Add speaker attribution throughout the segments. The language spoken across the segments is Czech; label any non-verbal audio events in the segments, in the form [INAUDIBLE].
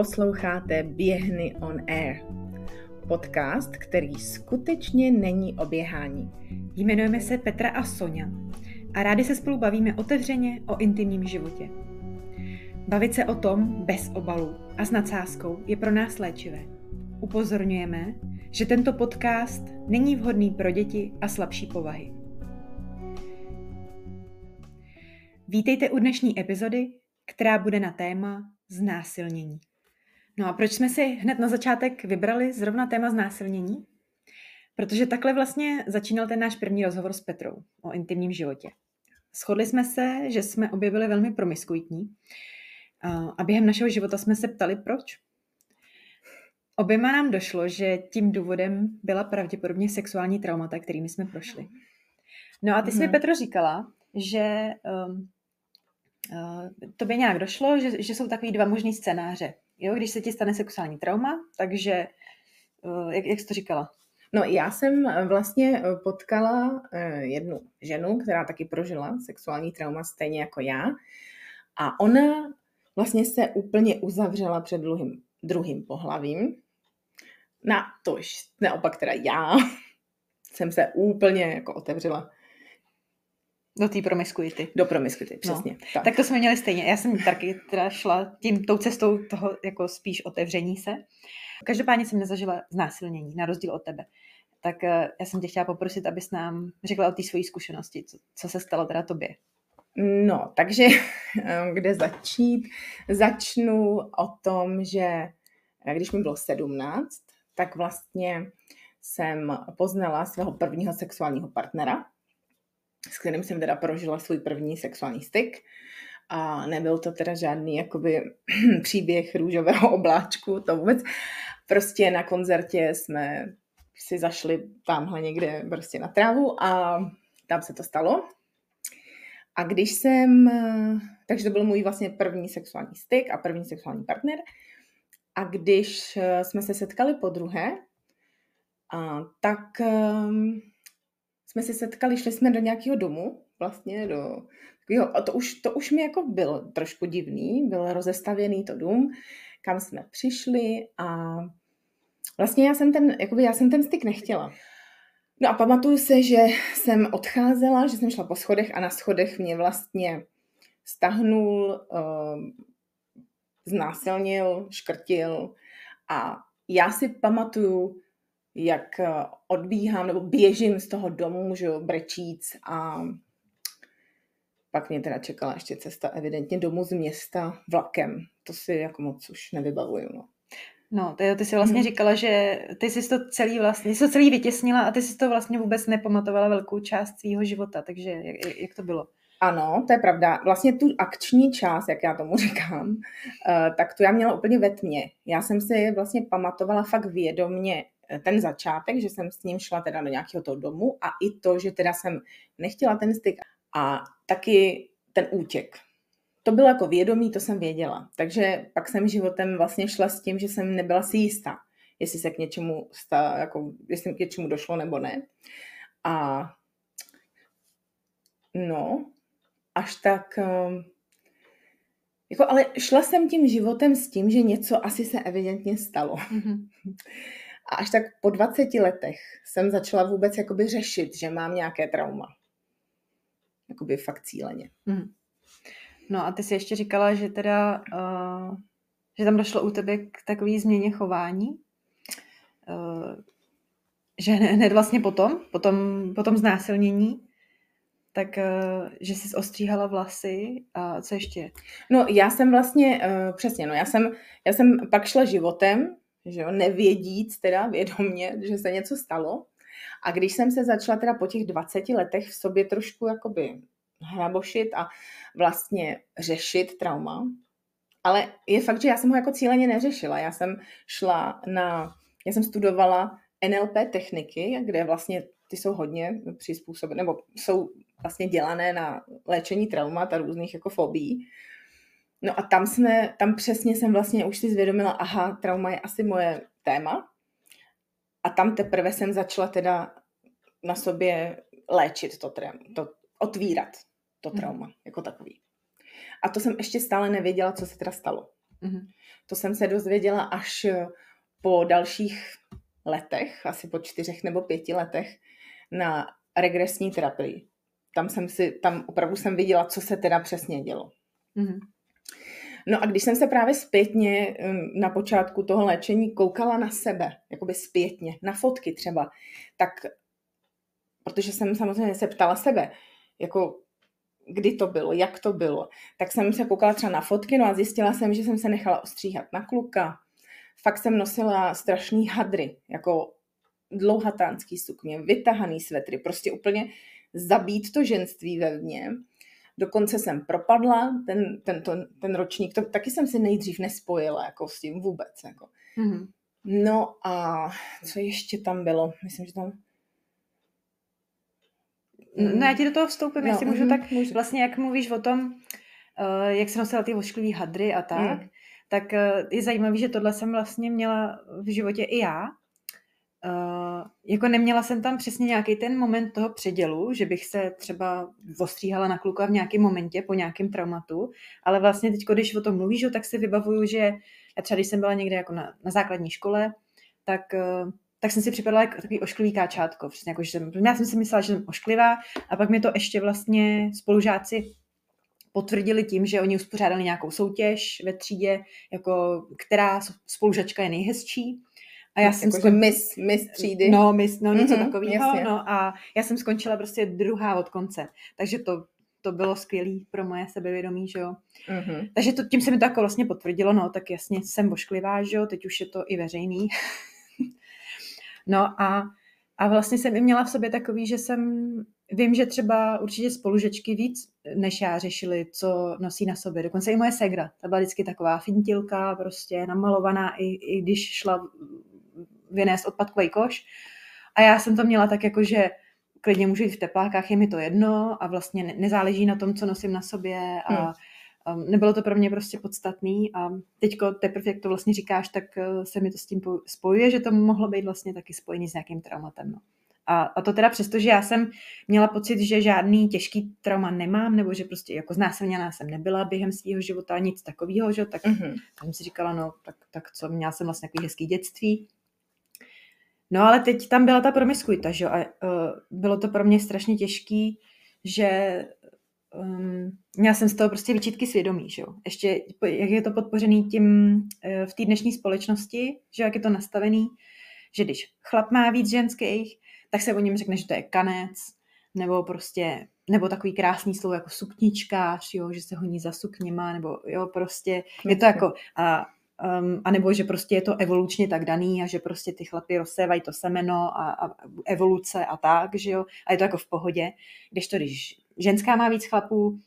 Speaker 1: Posloucháte Běhny on Air. Podcast, který skutečně není o běhání.
Speaker 2: Jmenujeme se Petra a Sonja a rádi se spolu bavíme otevřeně o intimním životě. Bavit se o tom bez obalu a s nadsázkou je pro nás léčivé. Upozorňujeme, že tento podcast není vhodný pro děti a slabší povahy. Vítejte u dnešní epizody, která bude na téma znásilnění. No a proč jsme si hned na začátek vybrali zrovna téma znásilnění? Protože takhle vlastně začínal ten náš první rozhovor s Petrou o intimním životě. Shodli jsme se, že jsme obě byli velmi promiskuitní a během našeho života jsme se ptali, proč. Oběma nám došlo, že tím důvodem byla pravděpodobně sexuální traumata, kterými jsme prošli. No a ty jsi mi, mhm. Petro, říkala, že um, uh, to by nějak došlo, že, že jsou takový dva možný scénáře. Jo, když se ti stane sexuální trauma, takže, uh, jak, jak jsi to říkala?
Speaker 1: No já jsem vlastně potkala jednu ženu, která taky prožila sexuální trauma stejně jako já. A ona vlastně se úplně uzavřela před druhým, druhým pohlavím. Na tož, neopak teda já [LAUGHS] jsem se úplně jako otevřela
Speaker 2: do té promiskuity.
Speaker 1: Do promiskuity, no. přesně.
Speaker 2: No. Tak. tak to jsme měli stejně. Já jsem taky teda šla tím, tou cestou toho jako spíš otevření se. Každopádně jsem nezažila znásilnění, na rozdíl od tebe. Tak eh, já jsem tě chtěla poprosit, abys nám řekla o té svojí zkušenosti, co, co se stalo teda tobě.
Speaker 1: No, takže [LAUGHS] eh, kde začít? Začnu o tom, že eh, když mi bylo 17, tak vlastně jsem poznala svého prvního sexuálního partnera, s kterým jsem teda prožila svůj první sexuální styk. A nebyl to teda žádný jakoby [CLEARS THROAT] příběh růžového obláčku, to vůbec. Prostě na koncertě jsme si zašli tamhle někde prostě na trávu a tam se to stalo. A když jsem, takže to byl můj vlastně první sexuální styk a první sexuální partner. A když jsme se setkali po druhé, a tak um, jsme se setkali, šli jsme do nějakého domu, vlastně do takového, a to už, to už mi jako bylo trošku divný, byl rozestavěný to dům, kam jsme přišli a vlastně já jsem ten, jakoby já jsem ten styk nechtěla. No a pamatuju se, že jsem odcházela, že jsem šla po schodech a na schodech mě vlastně stahnul, uh, znásilnil, škrtil a já si pamatuju, jak eh, odbíhám nebo běžím z toho domu, že jo, brečíc a pak mě teda čekala ještě cesta evidentně domů z města vlakem. To si jako moc už nevybavuju. No.
Speaker 2: No, ty, ty jsi vlastně hmm. říkala, že ty jsi to celý vlastně, jsi to celý vytěsnila a ty jsi to vlastně vůbec nepamatovala velkou část svého života, takže jak, jak to bylo?
Speaker 1: Ano, to je pravda. Vlastně tu akční část, jak já tomu [LAUGHS] říkám, uh, tak tu já měla úplně ve tmě. Já jsem si vlastně pamatovala fakt vědomně ten začátek, že jsem s ním šla teda do nějakého toho domu a i to, že teda jsem nechtěla ten styk a taky ten útěk. To bylo jako vědomí, to jsem věděla. Takže pak jsem životem vlastně šla s tím, že jsem nebyla si jistá, jestli se k něčemu, stá, jako, jestli k něčemu došlo nebo ne. A no, až tak... Um, jako, ale šla jsem tím životem s tím, že něco asi se evidentně stalo. Mm-hmm. [LAUGHS] A až tak po 20 letech jsem začala vůbec jakoby řešit, že mám nějaké trauma. Jakoby fakt cíleně. Mm.
Speaker 2: No a ty jsi ještě říkala, že teda, uh, že tam došlo u tebe k takové změně chování. Uh, že hned vlastně potom, potom, potom znásilnění, tak uh, že jsi ostříhala vlasy a co ještě?
Speaker 1: No já jsem vlastně, přesně, no já jsem, já jsem pak šla životem, že jo, nevědíc teda vědomě, že se něco stalo. A když jsem se začala teda po těch 20 letech v sobě trošku jakoby hrabošit a vlastně řešit trauma, ale je fakt, že já jsem ho jako cíleně neřešila. Já jsem šla na, já jsem studovala NLP techniky, kde vlastně ty jsou hodně přizpůsobené, nebo jsou vlastně dělané na léčení traumat a různých jako fobií. No a tam jsme, tam přesně jsem vlastně už si zvědomila, aha, trauma je asi moje téma. A tam teprve jsem začala teda na sobě léčit to, to otvírat to mhm. trauma mm. jako takový. A to jsem ještě stále nevěděla, co se teda stalo. Mm-hmm. To jsem se dozvěděla až po dalších letech, asi po čtyřech nebo pěti letech, na regresní terapii. Tam jsem si, tam opravdu jsem viděla, co se teda přesně dělo. Mm-hmm. No a když jsem se právě zpětně na počátku toho léčení koukala na sebe, jakoby zpětně, na fotky třeba, tak, protože jsem samozřejmě se ptala sebe, jako kdy to bylo, jak to bylo, tak jsem se koukala třeba na fotky, no a zjistila jsem, že jsem se nechala ostříhat na kluka. Fakt jsem nosila strašný hadry, jako dlouhatánský sukně, vytahaný svetry, prostě úplně zabít to ženství ve mně. Dokonce jsem propadla ten, ten, ten, ten ročník, to taky jsem si nejdřív nespojila jako s tím vůbec. Jako. Mm-hmm. No a co ještě tam bylo? Myslím, že tam...
Speaker 2: No já ti do toho vstoupím, no, jestli můžu, mm, tak můžu. vlastně jak mluvíš o tom, uh, jak se nosila ty ošklivý hadry a tak, mm. tak uh, je zajímavé, že tohle jsem vlastně měla v životě i já, Uh, jako neměla jsem tam přesně nějaký ten moment toho předělu, že bych se třeba ostříhala na kluka v nějakém momentě po nějakém traumatu, ale vlastně teď, když o tom mluvíš, tak si vybavuju, že já třeba když jsem byla někde jako na, na základní škole, tak, uh, tak jsem si připadala jako takový ošklivý káčátko. Přesně jako, že jsem, já jsem si myslela, že jsem ošklivá a pak mi to ještě vlastně spolužáci potvrdili tím, že oni uspořádali nějakou soutěž ve třídě, jako která spolužačka je nejhezčí
Speaker 1: a já jsem jako, skon... mis, mis třídy.
Speaker 2: No, mis, no něco mm-hmm, takového. No a já jsem skončila prostě druhá od konce. Takže to, to bylo skvělý pro moje sebevědomí, že jo. Mm-hmm. Takže to, tím se mi to jako vlastně potvrdilo, no, tak jasně jsem vošklivá, že jo, teď už je to i veřejný. [LAUGHS] no a, a vlastně jsem i měla v sobě takový, že jsem, vím, že třeba určitě spolužečky víc než já řešili, co nosí na sobě. Dokonce i moje segra, ta byla vždycky taková fintilka, prostě namalovaná, i, i když šla vynést odpadkový koš. A já jsem to měla tak jako, že klidně můžu jít v teplákách, je mi to jedno a vlastně nezáleží na tom, co nosím na sobě a hmm. Um, nebylo to pro mě prostě podstatný a teďko teprve, jak to vlastně říkáš, tak uh, se mi to s tím spojuje, že to mohlo být vlastně taky spojený s nějakým traumatem. No. A, a to teda přesto, že já jsem měla pocit, že žádný těžký trauma nemám, nebo že prostě jako znásilněná jsem nebyla během svého života, nic takového, že? tak mm-hmm. jsem si říkala, no tak, tak co, měla jsem vlastně takový hezký dětství, No ale teď tam byla ta promiskuita, že A uh, bylo to pro mě strašně těžký, že um, měla jsem z toho prostě vyčítky svědomí, že jo. Ještě, jak je to podpořený tím uh, v té dnešní společnosti, že jak je to nastavený, že když chlap má víc ženských, tak se o něm řekne, že to je kanec, nebo prostě, nebo takový krásný slovo jako sukničkář, jo, že se honí za sukněma, nebo jo, prostě, je to jako, a Um, a nebo že prostě je to evolučně tak daný a že prostě ty chlapy rozsévají to semeno a, a evoluce a tak, že jo, a je to jako v pohodě. Když to, když ženská má víc chlapů,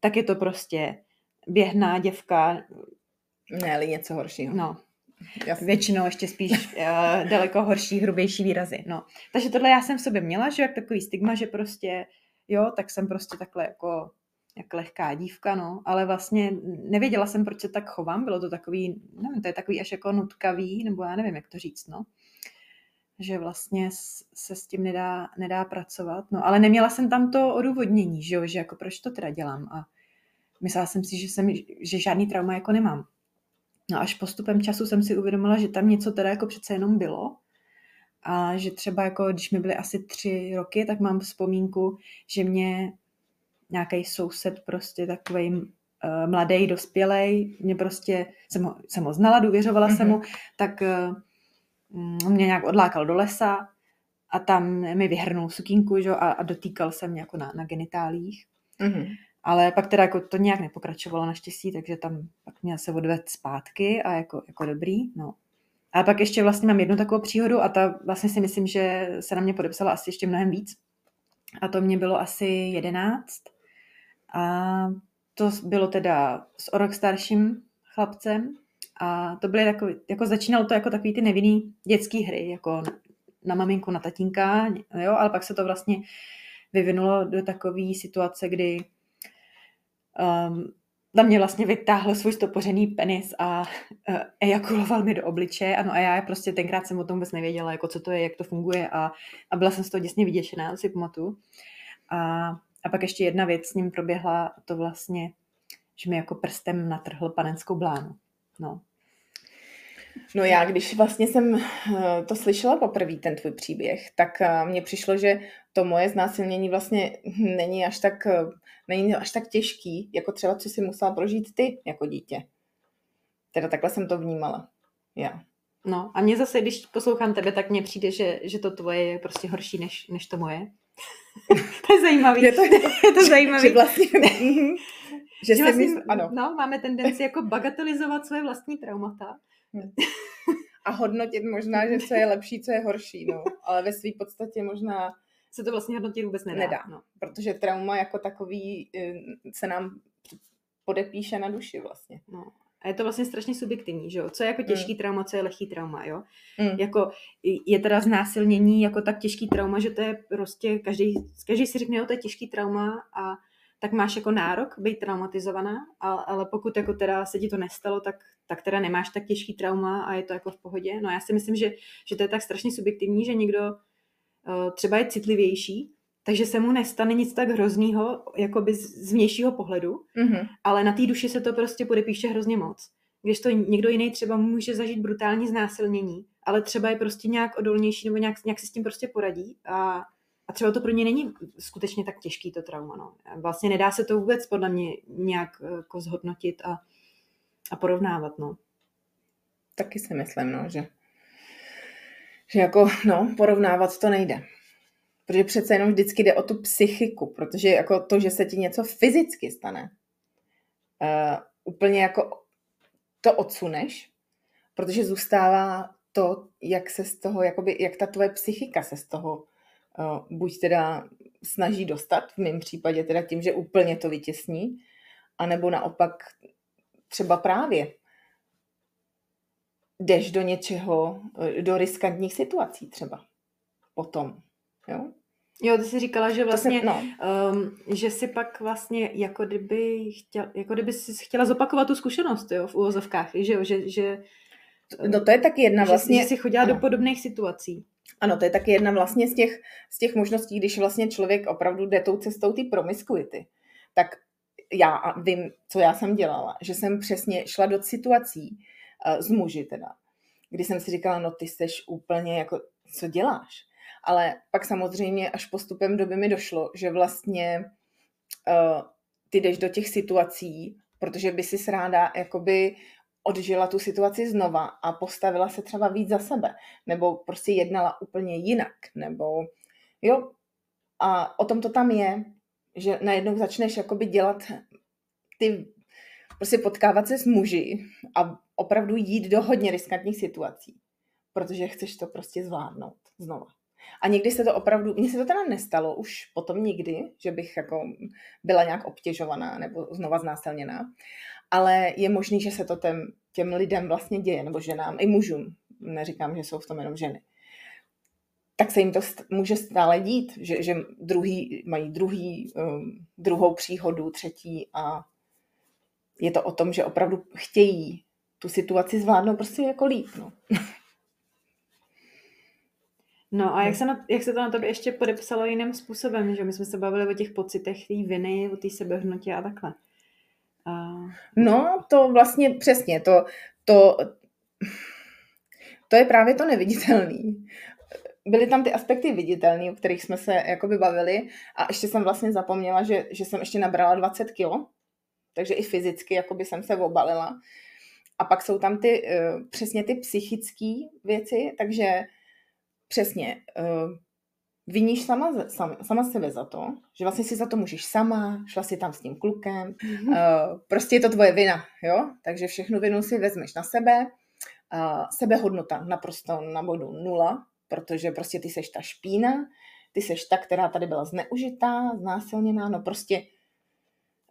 Speaker 2: tak je to prostě běhná děvka.
Speaker 1: Ne, ale něco horšího.
Speaker 2: No, Jasně. Většinou ještě spíš uh, [LAUGHS] daleko horší, hrubější výrazy. No. Takže tohle já jsem v sobě měla, že jak takový stigma, že prostě, jo, tak jsem prostě takhle jako jak lehká dívka, no, ale vlastně nevěděla jsem, proč se tak chovám, bylo to takový, nevím, to je takový až jako nutkavý, nebo já nevím, jak to říct, no, že vlastně se s tím nedá, nedá pracovat, no, ale neměla jsem tam to odůvodnění, že jo, že jako proč to teda dělám. A myslela jsem si, že, jsem, že žádný trauma jako nemám. No až postupem času jsem si uvědomila, že tam něco teda jako přece jenom bylo. A že třeba jako, když mi byly asi tři roky, tak mám vzpomínku, že mě nějaký soused prostě takový uh, eh, mladý, dospělej, mě prostě, jsem ho, jsem ho znala, důvěřovala mm-hmm. jsem mu, tak uh, mě nějak odlákal do lesa a tam mi vyhrnul sukínku že, a, a dotýkal se mě jako na, na genitálích. Mm-hmm. Ale pak teda jako to nějak nepokračovalo naštěstí, takže tam pak měl se odved zpátky a jako, jako dobrý, no. A pak ještě vlastně mám jednu takovou příhodu a ta vlastně si myslím, že se na mě podepsala asi ještě mnohem víc. A to mě bylo asi jedenáct. A to bylo teda s o rok starším chlapcem a to byly takový, jako začínalo to jako takový ty nevinný dětský hry, jako na maminku, na tatínka, jo, ale pak se to vlastně vyvinulo do takové situace, kdy um, na mě vlastně vytáhl svůj stopořený penis a uh, ejakuloval mi do obliče. Ano, a já prostě tenkrát jsem o tom vůbec nevěděla, jako co to je, jak to funguje a, a byla jsem z toho děsně vyděšená, si pamatuju. A a pak ještě jedna věc s ním proběhla, to vlastně, že mi jako prstem natrhl panenskou blánu. no.
Speaker 1: No já, když vlastně jsem eh, to slyšela poprvé, ten tvůj příběh, tak eh, mně přišlo, že to moje znásilnění vlastně není až tak, eh, není až tak těžký, jako třeba, co si musela prožít ty jako dítě. Teda takhle jsem to vnímala. Já.
Speaker 2: No a mně zase, když poslouchám tebe, tak mně přijde, že, že to tvoje je prostě horší než, než to moje. To je zajímavý.
Speaker 1: Je to, [LAUGHS]
Speaker 2: je to zajímavý.
Speaker 1: Že vlastně, [LAUGHS]
Speaker 2: že, že vlastně, mysl, ano. No, máme tendenci jako bagatelizovat své vlastní traumata.
Speaker 1: Hm. A hodnotit možná, že co je lepší, co je horší, no. Ale ve své podstatě možná
Speaker 2: se to vlastně hodnotit vůbec nedá.
Speaker 1: nedá no. Protože trauma jako takový eh, se nám podepíše na duši vlastně.
Speaker 2: No. A je to vlastně strašně subjektivní, že jo? Co je jako těžký mm. trauma, co je lehký trauma, jo? Mm. Jako je teda znásilnění jako tak těžký trauma, že to je prostě, každý, každý si řekne, jo, to je těžký trauma a tak máš jako nárok být traumatizovaná, ale pokud jako teda se ti to nestalo, tak, tak teda nemáš tak těžký trauma a je to jako v pohodě. No já si myslím, že, že to je tak strašně subjektivní, že někdo uh, třeba je citlivější, takže se mu nestane nic tak hroznýho, by z vnějšího pohledu, mm-hmm. ale na té duši se to prostě podepíše hrozně moc. Když to někdo jiný třeba může zažít brutální znásilnění, ale třeba je prostě nějak odolnější nebo nějak, nějak si s tím prostě poradí a a třeba to pro ně není skutečně tak těžký to trauma. No. Vlastně nedá se to vůbec podle mě nějak eh, jako zhodnotit a, a porovnávat. No.
Speaker 1: Taky si myslím, no, že, že jako, no, porovnávat to nejde. Protože přece jenom vždycky jde o tu psychiku, protože jako to, že se ti něco fyzicky stane, uh, úplně jako to odsuneš, protože zůstává to, jak se z toho, jakoby, jak ta tvoje psychika se z toho buď teda snaží dostat, v mém případě teda tím, že úplně to vytěsní, anebo naopak třeba právě jdeš do něčeho, do riskantních situací třeba potom, jo?
Speaker 2: Jo, ty jsi říkala, že vlastně, se, no. um, že si pak vlastně jako kdyby, chtěl, jako kdyby jsi chtěla zopakovat tu zkušenost, jo, v úvozovkách, že jo, že, že
Speaker 1: No to je taky jedna vlastně...
Speaker 2: Že jsi chodila ano. do podobných situací.
Speaker 1: Ano, to je taky jedna vlastně z těch, z těch možností, když vlastně člověk opravdu jde tou cestou ty promiskuity. Tak já vím, co já jsem dělala, že jsem přesně šla do situací uh, s muži teda, kdy jsem si říkala, no ty seš úplně jako, co děláš? Ale pak samozřejmě až postupem doby mi došlo, že vlastně uh, ty jdeš do těch situací, protože by si ráda jakoby odžila tu situaci znova a postavila se třeba víc za sebe, nebo prostě jednala úplně jinak, nebo jo, a o tom to tam je, že najednou začneš jakoby dělat ty, prostě potkávat se s muži a opravdu jít do hodně riskantních situací, protože chceš to prostě zvládnout znova. A někdy se to opravdu, mně se to teda nestalo už potom nikdy, že bych jako byla nějak obtěžovaná nebo znova znásilněná, ale je možný, že se to těm, těm lidem vlastně děje, nebo ženám, i mužům. Neříkám, že jsou v tom jenom ženy. Tak se jim to st- může stále dít, že, že druhý, mají druhý, um, druhou příhodu, třetí a je to o tom, že opravdu chtějí tu situaci zvládnout prostě jako líp. No. [LAUGHS]
Speaker 2: No a jak se, na, jak se to na tobě ještě podepsalo jiným způsobem, že my jsme se bavili o těch pocitech té viny, o té sebehnutí a takhle.
Speaker 1: No, to vlastně přesně, to, to, to je právě to neviditelný. Byly tam ty aspekty viditelné, o kterých jsme se jakoby bavili a ještě jsem vlastně zapomněla, že, že jsem ještě nabrala 20 kilo, takže i fyzicky jakoby jsem se obalila. A pak jsou tam ty, uh, přesně ty psychické věci, takže přesně uh, viníš sama, sama, sama sebe za to, že vlastně si za to můžeš sama, šla si tam s tím klukem, mm-hmm. uh, prostě je to tvoje vina, jo, takže všechnu vinu si vezmeš na sebe, uh, sebehodnota naprosto na bodu nula, protože prostě ty seš ta špína, ty seš ta, která tady byla zneužitá, znásilněná, no prostě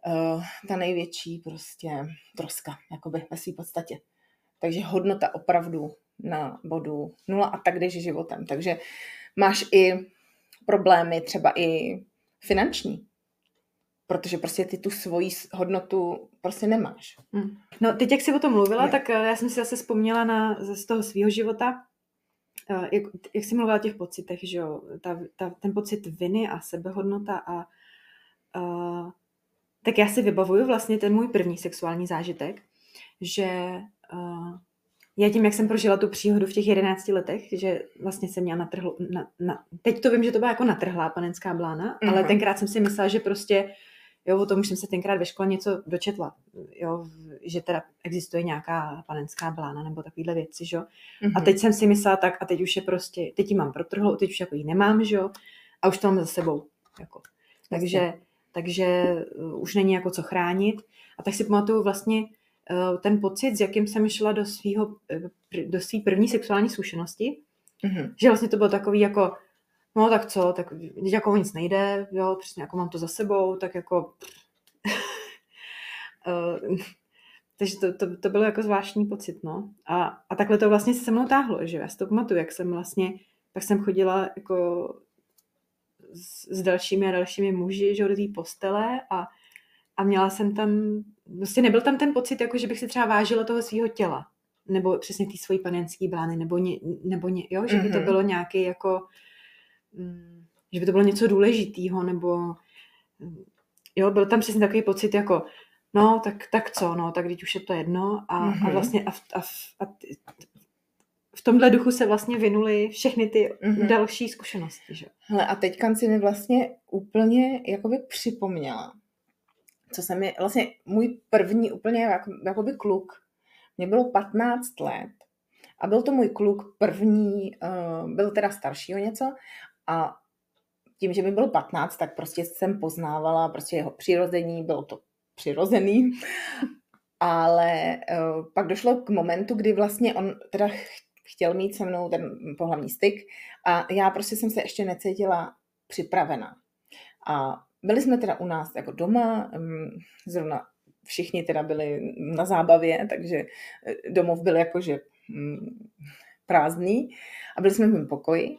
Speaker 1: uh, ta největší prostě troska, jakoby ve své podstatě. Takže hodnota opravdu na bodu nula a tak jdeš životem. Takže máš i problémy třeba i finanční. Protože prostě ty tu svoji hodnotu prostě nemáš.
Speaker 2: Hmm. No teď, jak jsi o tom mluvila, je. tak eh, já jsem si zase vzpomněla na, z toho svého života, eh, jak, jak jsi mluvila o těch pocitech, že jo, ta, ta, ten pocit viny a sebehodnota a, a tak já si vybavuju vlastně ten můj první sexuální zážitek, že uh, já tím, jak jsem prožila tu příhodu v těch 11 letech, že vlastně jsem měla natrhl, na, na, teď to vím, že to byla jako natrhlá panenská blána, mm-hmm. ale mhm. tenkrát jsem si myslela, že prostě Jo, o tom už jsem se tenkrát ve škole něco dočetla, jo, že teda existuje nějaká panenská blána nebo takovéhle věci, že? Mm-hmm. A teď jsem si myslela tak a teď už je prostě, teď ji mám protrhlou, teď už jako ji nemám, že jo, a už to mám za sebou, jako. Takže, takže uh, už není jako co chránit. A tak si pamatuju vlastně ten pocit, s jakým jsem šla do svého, eh, do svý první sexuální zkušenosti, mm-hmm. že vlastně to bylo takový jako, no tak co, tak jako nic nejde, jo, přesně jako mám to za sebou, tak jako... uh, [LAUGHS] takže to, to, to bylo jako zvláštní pocit, no. A, a takhle to vlastně se mnou táhlo, že já si to pamatuju, jak jsem vlastně, tak jsem chodila jako s, s dalšími a dalšími muži, že do té postele a, a měla jsem tam, vlastně nebyl tam ten pocit, jako že bych si třeba vážila toho svého těla, nebo přesně ty svojí panenské blány, nebo, ně, nebo ně, jo, že by to mhm. bylo nějaký jako, Mm, že by to bylo něco důležitého, nebo mm, jo, byl tam přesně takový pocit jako, no, tak, tak co, no, tak teď už je to jedno a, mm-hmm. a mhm. vlastně a, a, a v tomhle duchu se vlastně vynuly všechny ty mm-hmm. další zkušenosti, že?
Speaker 1: Hele, a teďka si mi vlastně úplně jakoby připomněla, co se mi, vlastně můj první úplně jako, jakoby kluk, mě bylo 15 let a byl to můj kluk první, uh, byl teda starší o něco a tím, že mi bylo 15, tak prostě jsem poznávala prostě jeho přirození, bylo to přirozený, [LAUGHS] ale uh, pak došlo k momentu, kdy vlastně on teda chtěl mít se mnou ten pohlavní styk a já prostě jsem se ještě necítila připravena. A byli jsme teda u nás jako doma, zrovna všichni teda byli na zábavě, takže eh, domov byl jakože um, prázdný a byli jsme v mém pokoji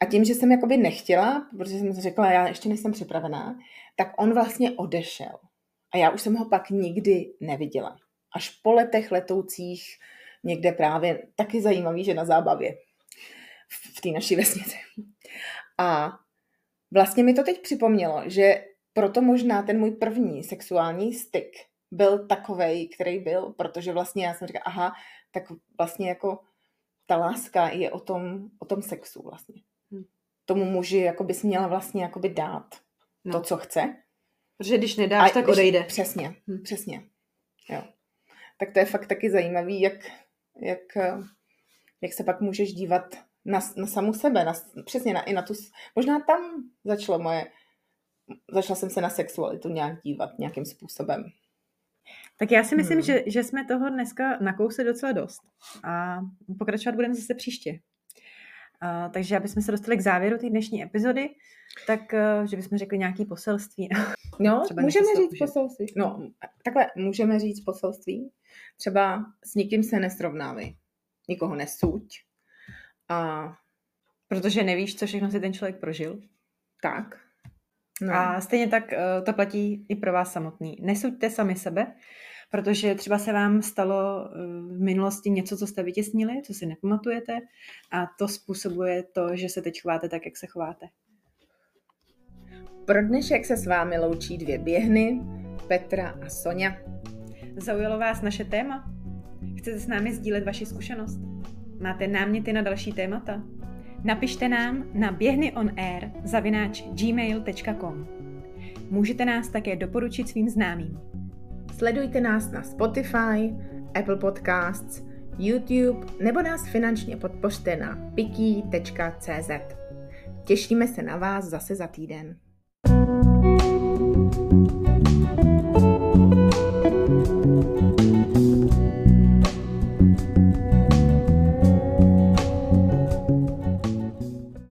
Speaker 1: a tím, že jsem jakoby nechtěla, protože jsem řekla, já ještě nejsem připravená, tak on vlastně odešel. A já už jsem ho pak nikdy neviděla. Až po letech letoucích někde právě taky zajímavý, že na zábavě v té naší vesnici. A vlastně mi to teď připomnělo, že proto možná ten můj první sexuální styk byl takovej, který byl, protože vlastně já jsem říkala, aha, tak vlastně jako ta láska je o tom, o tom sexu vlastně tomu muži jako bys měla vlastně jakoby dát no. to, co chce.
Speaker 2: Protože když nedáš, a tak když, odejde.
Speaker 1: Přesně, hm. přesně. Jo. Tak to je fakt taky zajímavý, jak, jak, jak se pak můžeš dívat na, na samu sebe, na, přesně na, i na tu, možná tam začalo moje, začala jsem se na sexualitu nějak dívat nějakým způsobem.
Speaker 2: Tak já si myslím, hmm. že, že jsme toho dneska nakousli docela dost a pokračovat budeme zase příště. Uh, takže aby jsme se dostali k závěru té dnešní epizody, tak uh, že bychom řekli nějaké poselství. [LAUGHS]
Speaker 1: No, Třeba můžeme říct že... poselství. No, takhle můžeme říct poselství. Třeba s nikým se nesrovnávej. Nikoho nesuď. A...
Speaker 2: Protože nevíš, co všechno si ten člověk prožil.
Speaker 1: Tak.
Speaker 2: No. A stejně tak uh, to platí i pro vás samotný. Nesuďte sami sebe, protože třeba se vám stalo eh, v minulosti něco, co jste vytěsnili, co si nepamatujete a to způsobuje to, že se teď chováte tak, jak se chováte.
Speaker 1: Pro dnešek se s vámi loučí dvě běhny, Petra a Sonja.
Speaker 2: Zaujalo vás naše téma? Chcete s námi sdílet vaši zkušenost? Máte náměty na další témata? Napište nám na běhnyonair zavináč gmail.com. Můžete nás také doporučit svým známým.
Speaker 1: Sledujte nás na Spotify, Apple Podcasts, YouTube nebo nás finančně podpořte na piki.cz. Těšíme se na vás zase za týden. thank you